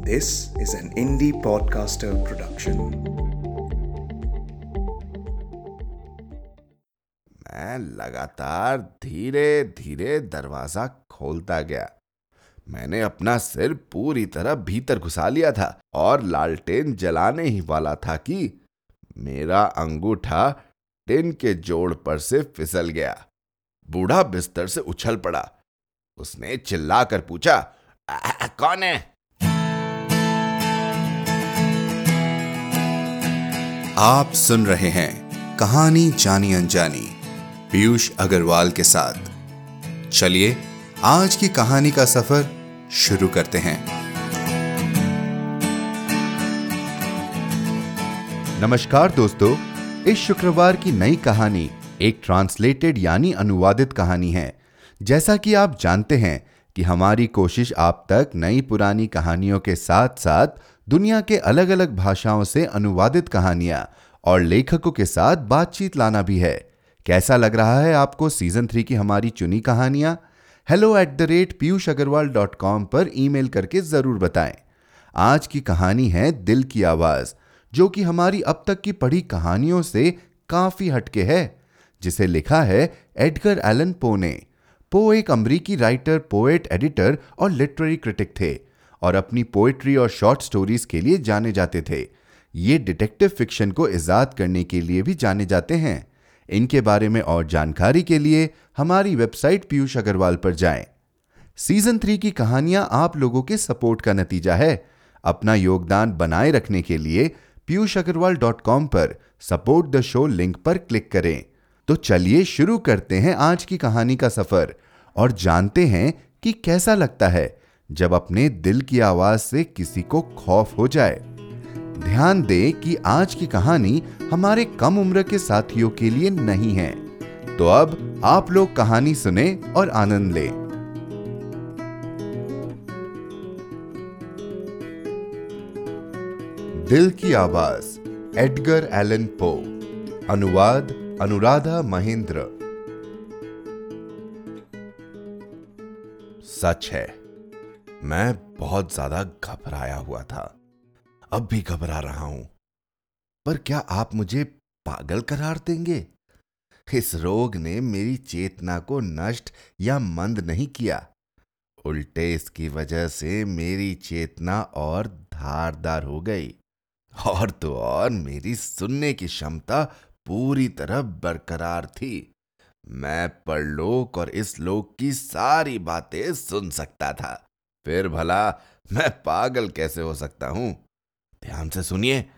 This is an indie podcaster production. मैं लगातार धीरे धीरे दरवाज़ा खोलता गया। मैंने अपना सिर पूरी तरह भीतर घुसा लिया था और लालटेन जलाने ही वाला था कि मेरा अंगूठा टिन के जोड़ पर से फिसल गया। बूढ़ा बिस्तर से उछल पड़ा। उसने चिल्लाकर पूछा "आ, कौन है? आप सुन रहे हैं कहानी जानी अनजानी पीयूष अग्रवाल के साथ। चलिए, आज की कहानी का सफ़र शुरू करते हैं। नमस्कार दोस्तों, इस शुक्रवार की नई कहानी एक ट्रांसलेटेड यानी अनुवादित कहानी है। जैसा कि आप जानते हैं कि हमारी कोशिश आप तक नई पुरानी कहानियों के साथ साथ दुनिया के अलग अलग भाषाओं से अनुवादित कहानियाँ और लेखकों के साथ बातचीत लाना भी है। कैसा लग रहा है आपको सीज़न थ्री की हमारी चुनी कहानियाँ? Hello at the rate Piyush Agarwal dot com पर ईमेल करके ज़रूर बताएँ। आज की कहानी है दिल की आवाज़, जो कि हमारी अब तक की पढ़ी कहानियों से काफ़ी हटके है, जिसे लिखा है एडगर एलन पो ने। पो एक अमरीकी राइटर पोएट एडिटर और लिटरेरी क्रिटिक थे। और अपनी पोएट्री और शॉर्ट स्टोरीज के लिए जाने जाते थे। ये डिटेक्टिव फिक्शन को इजाद करने के लिए भी जाने जाते हैं। इनके बारे में और जानकारी के लिए हमारी वेबसाइट पीयूष अग्रवाल पर जाएँ। सीज़न थ्री की कहानियाँ आप लोगों के सपोर्ट का नतीजा है। अपना योगदान बनाए रखने के लिए पीयूष अग्रवाल डॉट कॉम पर सपोर्ट द शो लिंक पर क्लिक करें। तो चलिए शुरू करते हैं आज की कहानी का सफ़र और जानते हैं कि कैसा लगता है। जब अपने दिल की आवाज़ से किसी को खौफ हो जाए। ध्यान दें कि आज की कहानी हमारे कम उम्र के साथियों के लिए नहीं है। तो अब आप लोग कहानी सुने और आनंद लें। दिल की आवाज़, एडगर एलन पो। अनुवाद, अनुराधा महेंद्र। सच है। मैं बहुत ज़्यादा घबराया हुआ था। अब भी घबरा रहा हूँ। पर क्या आप मुझे पागल करार देंगे? इस रोग ने मेरी चेतना को नष्ट या मंद नहीं किया। उल्टे इसकी वजह से मेरी चेतना और धारदार हो गई। और तो और मेरी सुनने की क्षमता पूरी तरह बरकरार थी। मैं परलोक और इस लोक की सारी बातें सुन सकता था। फिर भला मैं पागल कैसे हो सकता हूँ? ध्यान से सुनिए।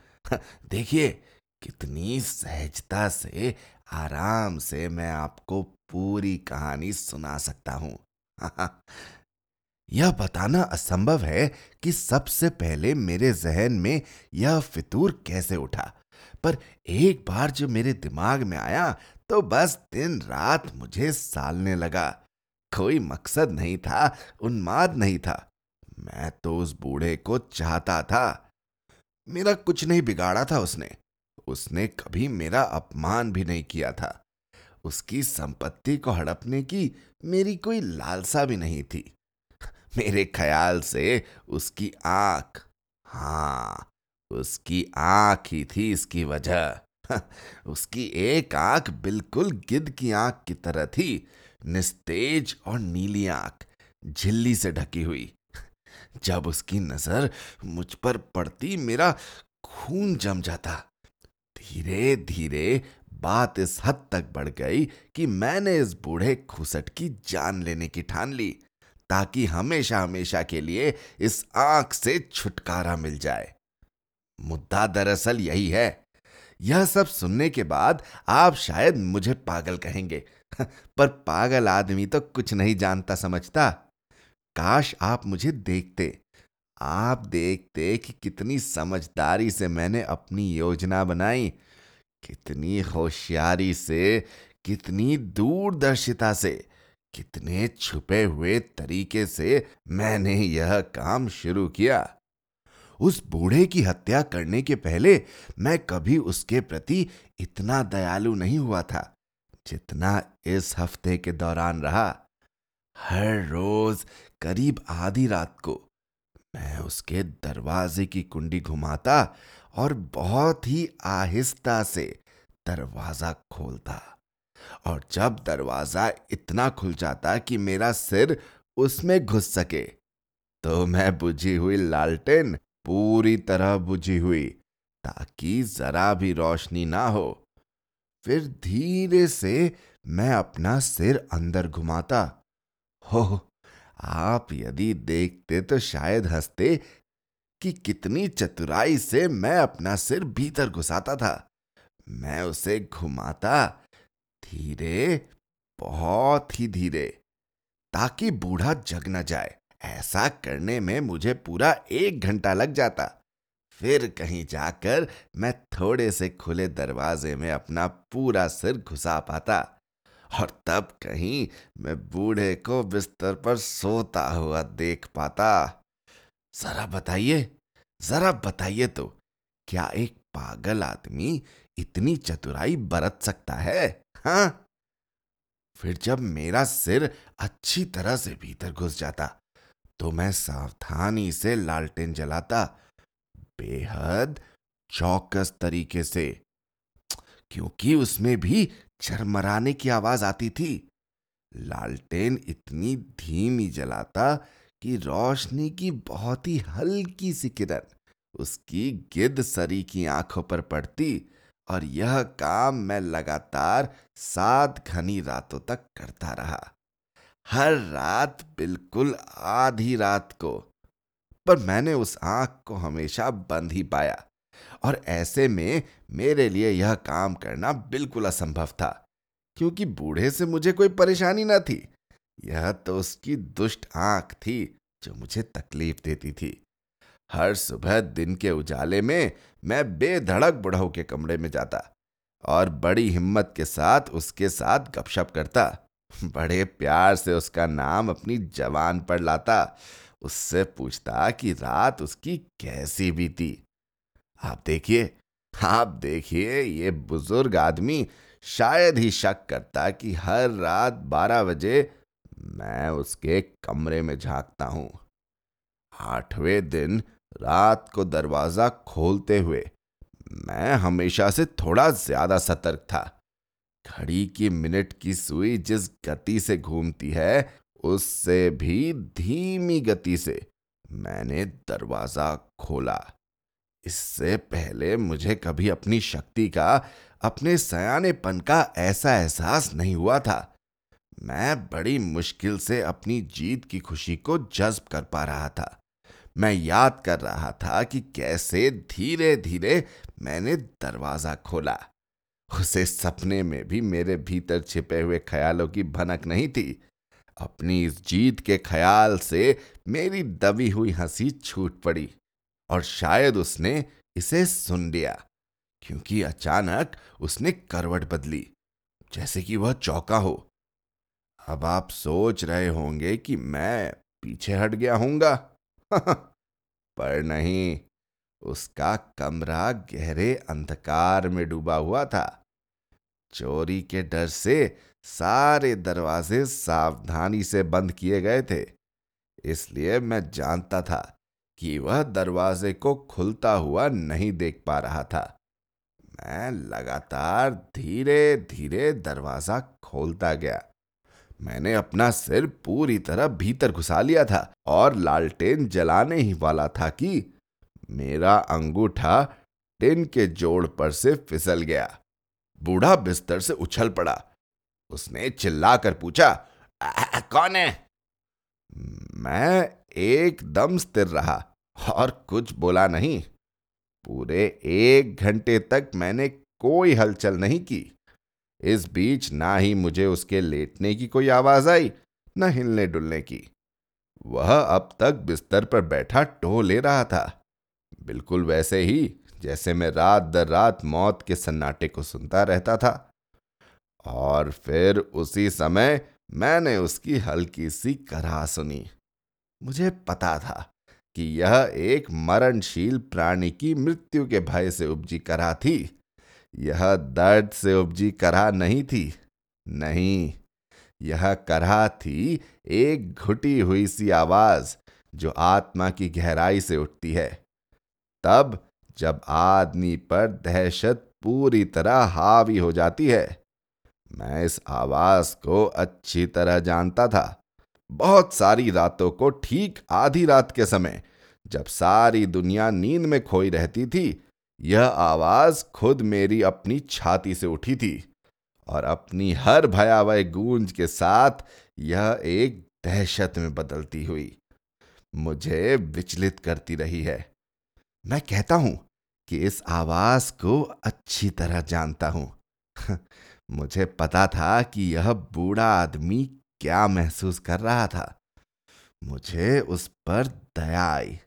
देखिए, कितनी सहजता से, आराम से मैं आपको पूरी कहानी सुना सकता हूँ। यह बताना असंभव है कि सबसे पहले मेरे जहन में यह फितूर कैसे उठा। पर एक बार जो मेरे दिमाग में आया तो बस दिन रात मुझे सालने लगा। कोई मकसद नहीं था, उन्माद नहीं था। मैं तो उस बूढ़े को चाहता था। मेरा कुछ नहीं बिगाड़ा था उसने। उसने कभी मेरा अपमान भी नहीं किया था। उसकी संपत्ति को हड़पने की मेरी कोई लालसा भी नहीं थी। मेरे ख्याल से उसकी आँख हाँ उसकी आँख ही थी इसकी वजह। उसकी एक आँख बिल्कुल गिद्ध की आँख की तरह थी। निस्तेज और नीली आँख झिल्ली से ढकी हुई। जब उसकी नज़र मुझ पर पड़ती, मेरा खून जम जाता। धीरे धीरे बात इस हद तक बढ़ गई कि मैंने इस बूढ़े खुसट की जान लेने की ठान ली, ताकि हमेशा हमेशा के लिए इस आँख से छुटकारा मिल जाए। मुद्दा दरअसल यही है। यह सब सुनने के बाद आप शायद मुझे पागल कहेंगे। पर पागल आदमी तो कुछ नहीं जानता, समझता? काश आप मुझे देखते। आप देखते कि कितनी समझदारी से मैंने अपनी योजना बनाई, कितनी होशियारी से, कितनी दूरदर्शिता से, कितने छुपे हुए तरीके से मैंने यह काम शुरू किया। उस बूढ़े की हत्या करने के पहले मैं कभी उसके प्रति इतना दयालु नहीं हुआ था। जितना इस हफ़्ते के दौरान रहा, हर रोज करीब आधी रात को मैं उसके दरवाजे की कुंडी घुमाता और बहुत ही आहिस्ता से दरवाज़ा खोलता। और जब दरवाज़ा इतना खुल जाता कि मेरा सिर उसमें घुस सके तो मैं बुझी हुई लालटेन पूरी तरह बुझी हुई, ताकि जरा भी रोशनी ना हो। फिर धीरे से मैं अपना सिर अंदर घुमाता। हो आप यदि देखते तो शायद हँसते कि कितनी चतुराई से मैं अपना सिर भीतर घुसाता था। मैं उसे घुमाता धीरे, बहुत ही धीरे, ताकि बूढ़ा जग न जाए। ऐसा करने में मुझे पूरा एक घंटा लग जाता। फिर कहीं जाकर मैं थोड़े से खुले दरवाजे में अपना पूरा सिर घुसा पाता और तब कहीं मैं बूढ़े को बिस्तर पर सोता हुआ देख पाता। जरा बताइए जरा बताइए तो क्या एक पागल आदमी इतनी चतुराई बरत सकता है? हाँ। फिर जब मेरा सिर अच्छी तरह से भीतर घुस जाता तो मैं सावधानी से लालटेन जलाता बेहद चौकस तरीके से, क्योंकि उसमें भी चरमराने की आवाज़ आती थी। लालटेन इतनी धीमी जलाता कि रोशनी की बहुत ही हल्की सी किरण उसकी गिद्ध सरी की आँखों पर पड़ती और यह काम मैं लगातार सात घनी रातों तक करता रहा। हर रात बिल्कुल आधी रात को पर मैंने उस आँख को हमेशा बंद ही पाया। और ऐसे में मेरे लिए यह काम करना बिल्कुल असंभव था, क्योंकि बूढ़े से मुझे कोई परेशानी ना थी। यह तो उसकी दुष्ट आँख थी जो मुझे तकलीफ़ देती थी। हर सुबह दिन के उजाले में मैं बेधड़क बुढ़ऊ के कमरे में जाता और बड़ी हिम्मत के साथ उसके साथ गपशप करता। बड़े प्यार से उसका नाम अपनी जवान पर लाता उससे पूछता कि रात उसकी कैसी बीती। आप देखिए आप देखिए, ये बुज़ुर्ग आदमी शायद ही शक करता कि हर रात बारह बजे मैं उसके कमरे में झांकता हूँ। आठवें दिन रात को दरवाज़ा खोलते हुए मैं हमेशा से थोड़ा ज़्यादा सतर्क था। घड़ी की मिनट की सुई जिस गति से घूमती है उससे भी धीमी गति से मैंने दरवाज़ा खोला। इससे पहले मुझे कभी अपनी शक्ति का, अपने सयानेपन का ऐसा एहसास नहीं हुआ था। मैं बड़ी मुश्किल से अपनी जीत की खुशी को जज्ब कर पा रहा था। मैं याद कर रहा था कि कैसे धीरे धीरे मैंने दरवाज़ा खोला। उसे सपने में भी मेरे भीतर छिपे हुए ख्यालों की भनक नहीं थी। अपनी इस जीत के ख्याल से मेरी दबी हुई हँसी छूट पड़ी और शायद उसने इसे सुन लिया, क्योंकि अचानक उसने करवट बदली, जैसे कि वह चौका हो। अब आप सोच रहे होंगे कि मैं पीछे हट गया हूँगा पर नहीं, उसका कमरा गहरे अंधकार में डूबा हुआ था। चोरी के डर से सारे दरवाजे सावधानी से बंद किए गए थे। इसलिए मैं जानता था कि वह दरवाजे को खुलता हुआ नहीं देख पा रहा था। मैं लगातार धीरे धीरे दरवाज़ा खोलता गया। मैंने अपना सिर पूरी तरह भीतर घुसा लिया था और लालटेन जलाने ही वाला था कि मेरा अंगूठा टिन के जोड़ पर से फिसल गया। बूढ़ा बिस्तर से उछल पड़ा। उसने चिल्लाकर पूछा कौन है? मैं एकदम स्थिर रहा और कुछ बोला नहीं। पूरे एक घंटे तक मैंने कोई हलचल नहीं की। इस बीच ना ही मुझे उसके लेटने की कोई आवाज़ आई, न हिलने डुलने की। वह अब तक बिस्तर पर बैठा टो ले रहा था। बिल्कुल वैसे ही, जैसे मैं रात दर रात मौत के सन्नाटे को सुनता रहता था। और फिर उसी समय मैंने उसकी हल्की सी करा सुनी। मुझे पता था कि यह एक मरणशील प्राणी की मृत्यु के भय से उपजी करा थी। यह दर्द से उपजी करा नहीं थी। नहीं, यह करा थी एक घुटी हुई सी आवाज़ जो आत्मा की गहराई से उठती है। तब जब आदमी पर दहशत पूरी तरह हावी हो जाती है मैं इस आवाज़ को अच्छी तरह जानता था। बहुत सारी रातों को ठीक आधी रात के समय, जब सारी दुनिया नींद में खोई रहती थी, यह आवाज़ खुद मेरी अपनी छाती से उठी थी और अपनी हर भयावह गूंज के साथ यह एक दहशत में बदलती हुई मुझे विचलित करती रही है। मैं कहता हूँ कि इस आवाज़ को अच्छी तरह जानता हूँ। मुझे पता था कि यह बूढ़ा आदमी क्या महसूस कर रहा था। मुझे उस पर दया आई।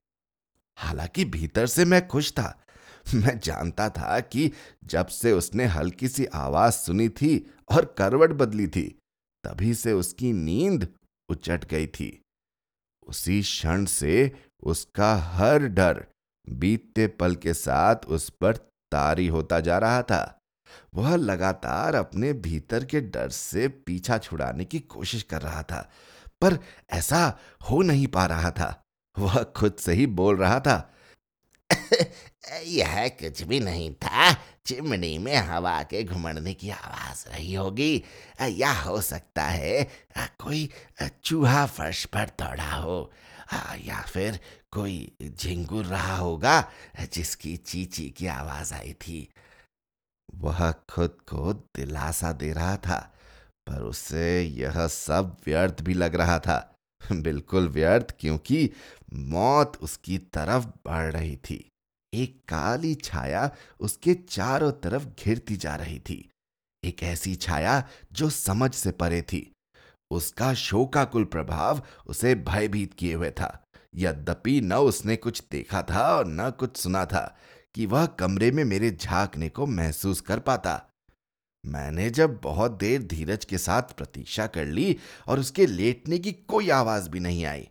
हालाँकि भीतर से मैं खुश था। मैं जानता था कि जब से उसने हल्की सी आवाज़ सुनी थी और करवट बदली थी, तभी से उसकी नींद उचट गई थी। उसी क्षण से उसका हर डर बीतते पल के साथ उस पर तारी होता जा रहा था। वह लगातार अपने भीतर के डर से पीछा छुड़ाने की कोशिश कर रहा था, पर ऐसा हो नहीं पा रहा था। वह खुद से ही बोल रहा था, यह कुछ भी नहीं था। चिमनी में हवा के घुमड़ने की आवाज़ रही होगी। या हो सकता है, कोई चूहा फर्श पर दौड़ा हो, या फिर कोई झिंगुर रहा होगा जिसकी चीची की आवाज़ आई थी। वह खुद को दिलासा दे रहा था, पर उसे यह सब व्यर्थ भी लग रहा था। बिल्कुल व्यर्थ, क्योंकि मौत उसकी तरफ़ बढ़ रही थी। एक काली छाया उसके चारों तरफ़ घिरती जा रही थी। एक ऐसी छाया जो समझ से परे थी। उसका शोकाकुल प्रभाव उसे भयभीत किए हुए था। यद्यपि न उसने कुछ देखा था और न कुछ सुना था कि वह कमरे में मेरे झांकने को महसूस कर पाता। मैंने जब बहुत देर धीरज के साथ प्रतीक्षा कर ली और उसके लेटने की कोई आवाज़ भी नहीं आई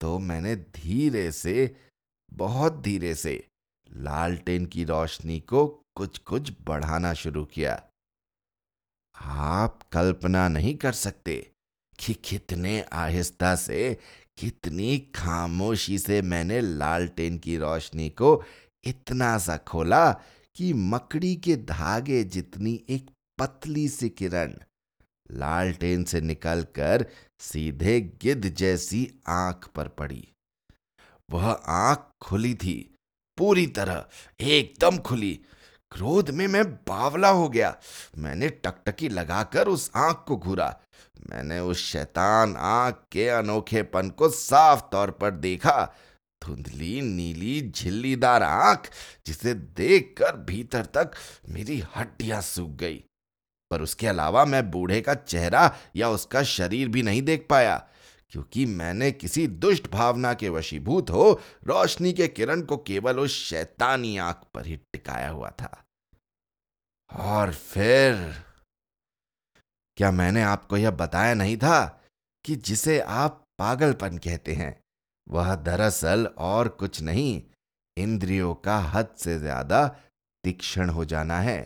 तो मैंने धीरे से, बहुत धीरे से लालटेन की रोशनी को कुछ कुछ बढ़ाना शुरू किया। आप कल्पना नहीं कर सकते कि कितने आहिस्ता से, कितनी खामोशी से मैंने लालटेन की रोशनी को इतना सा खोला कि मकड़ी के धागे जितनी एक पतली सी किरण लालटेन से निकलकर सीधे गिद्ध जैसी आँख पर पड़ी। वह आँख खुली थी, पूरी तरह एकदम खुली। क्रोध में मैं बावला हो गया। मैंने टकटकी लगाकर उस आँख को घूरा। मैंने उस शैतान आँख के अनोखेपन को साफ़ तौर पर देखा। धुंधली नीली झिल्लीदार आँख जिसे देखकर भीतर तक मेरी हड्डियाँ सूख गई। पर उसके अलावा मैं बूढ़े का चेहरा या उसका शरीर भी नहीं देख पाया, क्योंकि मैंने किसी दुष्ट भावना के वशीभूत हो रोशनी के किरण को केवल उस शैतानी आँख पर ही टिकाया हुआ था। और फिर क्या मैंने आपको यह बताया नहीं था कि जिसे आप पागलपन कहते हैं? वह दरअसल और कुछ नहीं, इंद्रियों का हद से ज़्यादा तीक्ष्ण हो जाना है।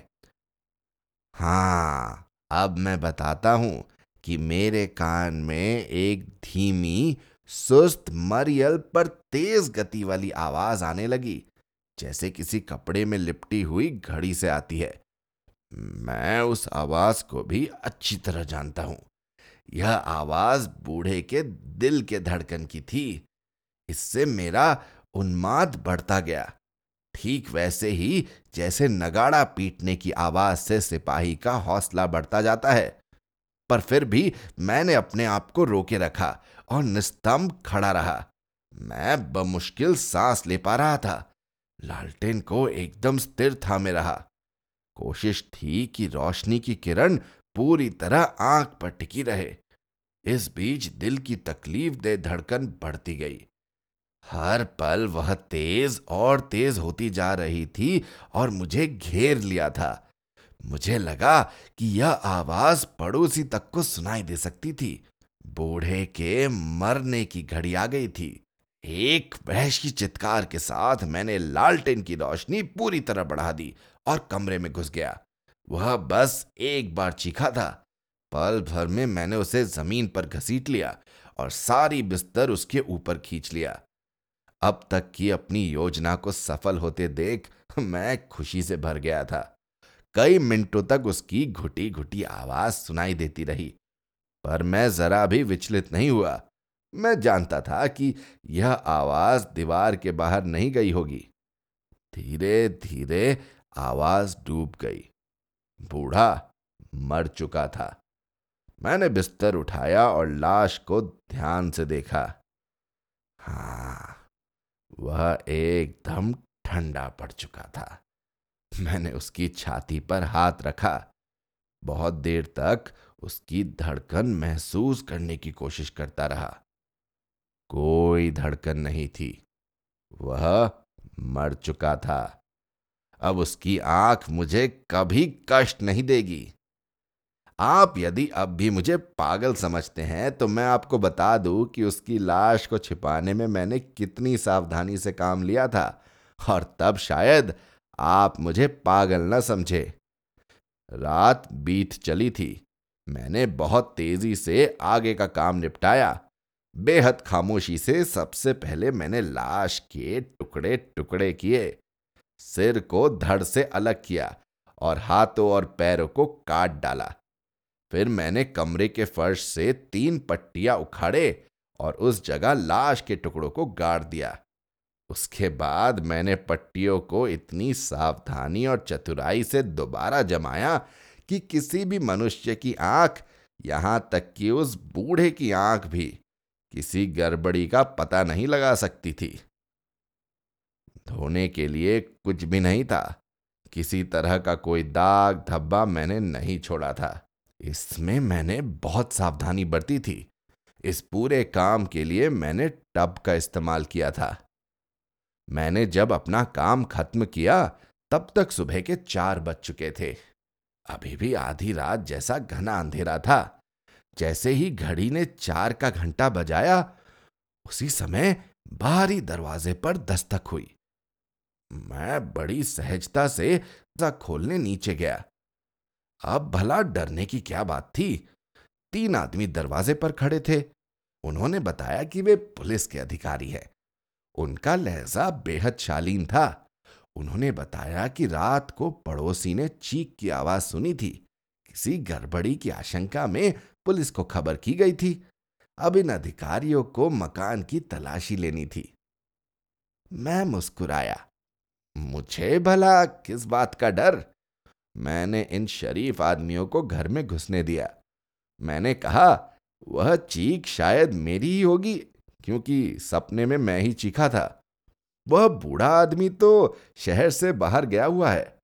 हाँ, अब मैं बताता हूँ कि मेरे कान में एक धीमी, सुस्त मरियल पर तेज गति वाली आवाज़ आने लगी, जैसे किसी कपड़े में लिपटी हुई घड़ी से आती है। मैं उस आवाज़ को भी अच्छी तरह जानता हूँ। यह आवाज़ बूढ़े के दिल के धड़कन की थी। इससे मेरा उन्माद बढ़ता गया। ठीक वैसे ही जैसे नगाड़ा पीटने की आवाज़ से सिपाही का हौसला बढ़ता जाता है। पर फिर भी मैंने अपने आप को रोके रखा और निस्तंभ खड़ा रहा। मैं बमुश्किल सांस ले पा रहा था। लालटेन को एकदम स्थिर था थामे रहा। कोशिश थी कि रोशनी की किरण पूरी तरह आँख पर टिकी रहे। इस बीच दिल की तकलीफ़ दे धड़कन बढ़ती गई। हर पल वह तेज और तेज होती जा रही थी और मुझे घेर लिया था। मुझे लगा कि यह आवाज़ पड़ोसी तक को सुनाई दे सकती थी। बूढ़े के मरने की घड़ी आ गई थी। एक बहश की चित्कार के साथ मैंने लालटेन की रोशनी पूरी तरह बढ़ा दी और कमरे में घुस गया। वह बस एक बार चीखा था। पल भर में मैंने उसे ज़मीन पर घसीट लिया और सारी बिस्तर उसके ऊपर खींच लिया। अब तक की अपनी योजना को सफल होते देख मैं खुशी से भर गया था। कई मिनटों तक उसकी घुटी घुटी आवाज़ सुनाई देती रही, पर मैं जरा भी विचलित नहीं हुआ। मैं जानता था कि यह आवाज़ दीवार के बाहर नहीं गई होगी। धीरे धीरे आवाज़ डूब गई। बूढ़ा मर चुका था। मैंने बिस्तर उठाया और लाश को ध्यान से देखा। हाँ वह एकदम ठंडा पड़ चुका था। मैंने उसकी छाती पर हाथ रखा। बहुत देर तक उसकी धड़कन महसूस करने की कोशिश करता रहा। कोई धड़कन नहीं थी। वह मर चुका था। अब उसकी आँख मुझे कभी कष्ट नहीं देगी। आप यदि अब भी मुझे पागल समझते हैं तो मैं आपको बता दूँ कि उसकी लाश को छिपाने में मैंने कितनी सावधानी से काम लिया था, और तब शायद आप मुझे पागल न समझे। रात बीत चली थी। मैंने बहुत तेज़ी से आगे का काम निपटाया। बेहद खामोशी से सबसे पहले मैंने लाश के टुकड़े टुकड़े किए। सिर को धड़ से अलग किया और हाथों और पैरों को काट डाला। फिर मैंने कमरे के फर्श से तीन पट्टियाँ उखाड़े और उस जगह लाश के टुकड़ों को गाड़ दिया। उसके बाद मैंने पट्टियों को इतनी सावधानी और चतुराई से दोबारा जमाया कि किसी भी मनुष्य की आँख यहाँ तक कि उस बूढ़े की आँख भी किसी गड़बड़ी का पता नहीं लगा सकती थी। धोने के लिए कुछ भी नहीं था। किसी तरह का कोई दाग धब्बा मैंने नहीं छोड़ा था। इसमें मैंने बहुत सावधानी बरती थी। इस पूरे काम के लिए मैंने टब का इस्तेमाल किया था। मैंने जब अपना काम खत्म किया, तब तक सुबह के चार बज चुके थे। अभी भी आधी रात जैसा घना अंधेरा था। जैसे ही घड़ी ने चार का घंटा बजाया, उसी समय बाहरी दरवाजे पर दस्तक हुई। मैं बड़ी सहजता से खोलने नीचे गया। अब भला डरने की क्या बात थी? तीन आदमी दरवाजे पर खड़े थे। उन्होंने बताया कि वे पुलिस के अधिकारी हैं। उनका लहजा बेहद शालीन था। उन्होंने बताया कि रात को पड़ोसी ने चीख की आवाज़ सुनी थी। किसी गड़बड़ी की आशंका में पुलिस को खबर की गई थी। अब इन अधिकारियों को मकान की तलाशी लेनी थी। मैं मुस्कुराया। मुझे भला किस बात का डर? मैंने इन शरीफ आदमियों को घर में घुसने दिया। मैंने कहा, वह चीख शायद मेरी ही होगी, क्योंकि सपने में मैं ही चीखा था। वह बूढ़ा आदमी तो शहर से बाहर गया हुआ है।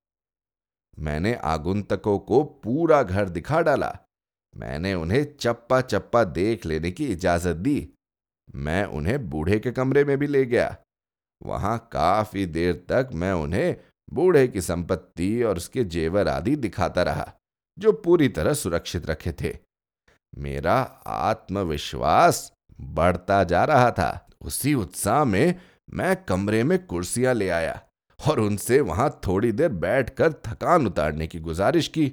मैंने आगुंतकों को पूरा घर दिखा डाला। मैंने उन्हें चप्पा चप्पा देख लेने की इजाज़त दी। मैं उन्हें बूढ़े के कमरे में भी ले गया। वहाँ काफ़ी देर तक मैं उन्हें बूढ़े की संपत्ति और उसके जेवर आदि दिखाता रहा, जो पूरी तरह सुरक्षित रखे थे। मेरा आत्मविश्वास बढ़ता जा रहा था। उसी उत्साह में मैं कमरे में कुर्सियाँ ले आया और उनसे वहाँ थोड़ी देर बैठकर थकान उतारने की गुजारिश की।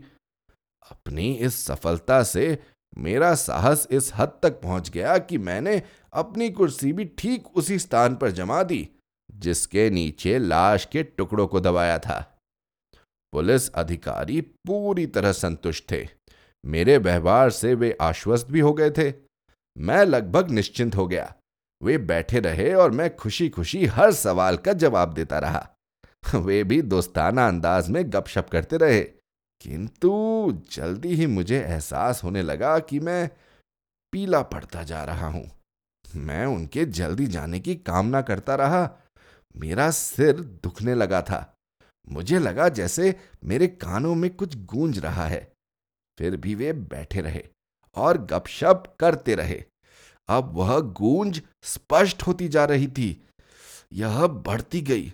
अपनी इस सफलता से मेरा साहस इस हद तक पहुँच गया कि मैंने अपनी कुर्सी भी ठीक उसी स्थान पर जमा दी। जिसके नीचे लाश के टुकड़ों को दबाया था। पुलिस अधिकारी पूरी तरह संतुष्ट थे। मेरे व्यवहार से वे आश्वस्त भी हो गए थे। मैं लगभग निश्चिंत हो गया। वे बैठे रहे और मैं खुशी खुशी हर सवाल का जवाब देता रहा। वे भी दोस्ताना अंदाज में गपशप करते रहे। किंतु जल्दी ही मुझे एहसास होने लगा कि मैं पीला पड़ता जा रहा हूँ। मैं उनके जल्दी जाने की कामना करता रहा मेरा सिर दुखने लगा था। मुझे लगा जैसे मेरे कानों में कुछ गूंज रहा है। फिर भी वे बैठे रहे और गपशप करते रहे। अब वह गूंज स्पष्ट होती जा रही थी। यह बढ़ती गई।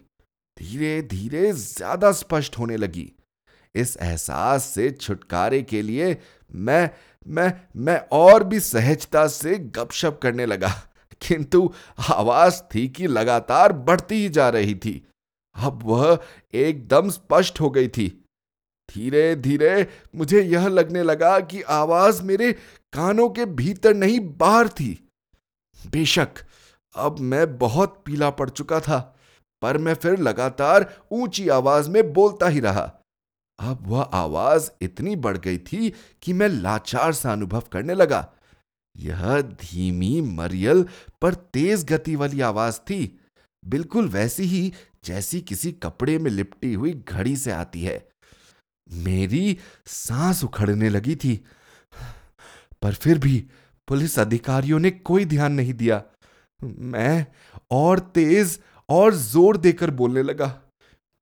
धीरे धीरे ज़्यादा स्पष्ट होने लगी। इस एहसास से छुटकारे के लिए मैं मैं मैं और भी सहजता से गपशप करने लगा। किंतु आवाज़ थी कि लगातार बढ़ती ही जा रही थी। अब वह एकदम स्पष्ट हो गई थी। धीरे धीरे मुझे यह लगने लगा कि आवाज़ मेरे कानों के भीतर नहीं, बाहर थी। बेशक, अब मैं बहुत पीला पड़ चुका था, पर मैं फिर लगातार ऊँची आवाज़ में बोलता ही रहा। अब वह आवाज़ इतनी बढ़ गई थी कि मैं लाचार सा अनुभव करने लगा। यह धीमी मरियल पर तेज गति वाली आवाज़ थी। बिल्कुल वैसी ही जैसी किसी कपड़े में लिपटी हुई घड़ी से आती है। मेरी सांस उखड़ने लगी थी, पर फिर भी पुलिस अधिकारियों ने कोई ध्यान नहीं दिया। मैं और तेज और ज़ोर देकर बोलने लगा,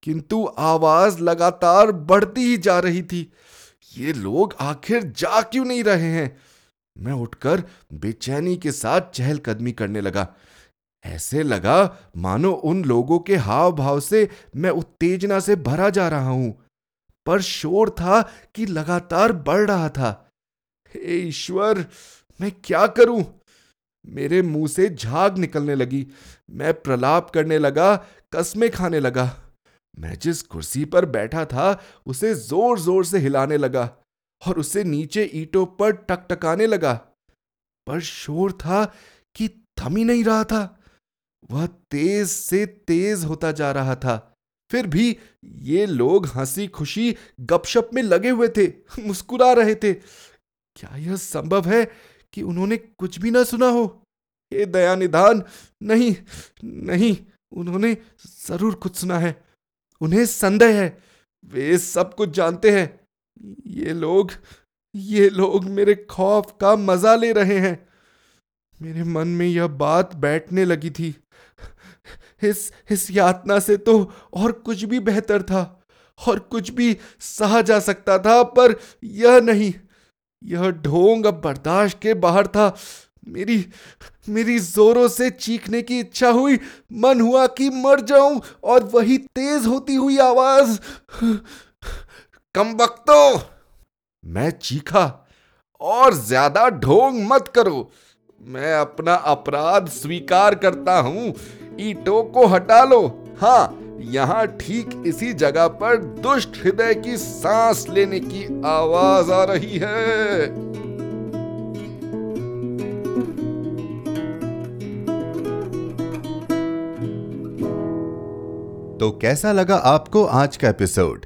किंतु आवाज़ लगातार बढ़ती ही जा रही थी। ये लोग आखिर जा क्यों नहीं रहे हैं? मैं उठकर बेचैनी के साथ चहलकदमी करने लगा। ऐसे लगा, मानो उन लोगों के हाव भाव से मैं उत्तेजना से भरा जा रहा हूँ। पर शोर था कि लगातार बढ़ रहा था। हे ईश्वर, मैं क्या करूँ? मेरे मुँह से झाग निकलने लगी। मैं प्रलाप करने लगा, कस्में खाने लगा। मैं जिस कुर्सी पर बैठा था, उसे ज़ोर ज़ोर से हिलाने लगा। और उसे नीचे ईटों पर टकटकाने लगा। पर शोर था कि थम ही नहीं रहा था। वह तेज से तेज होता जा रहा था। फिर भी ये लोग हँसी खुशी गपशप में लगे हुए थे, मुस्कुरा रहे थे। क्या यह संभव है कि उन्होंने कुछ भी ना सुना हो? ये दया निधान नहीं नहीं, उन्होंने ज़रूर कुछ सुना है। उन्हें संदेह है। वे सब कुछ जानते हैं। ये लोग ये लोग मेरे खौफ का मज़ा ले रहे हैं। मेरे मन में यह बात बैठने लगी थी। इस इस यातना से तो और कुछ भी बेहतर था, और कुछ भी सहा जा सकता था, पर यह नहीं। यह ढोंग अब बर्दाश्त के बाहर था। मेरी मेरी जोरों से चीखने की इच्छा हुई। मन हुआ कि मर जाऊँ, और वही तेज होती हुई आवाज़। कम बख्तो मैं चीखा, और ज़्यादा ढोंग मत करो। मैं अपना अपराध स्वीकार करता हूँ। ईटों को हटा लो। हाँ यहाँ ठीक इसी जगह पर दुष्ट हृदय की सांस लेने की आवाज़ आ रही है। तो कैसा लगा आपको आज का एपिसोड?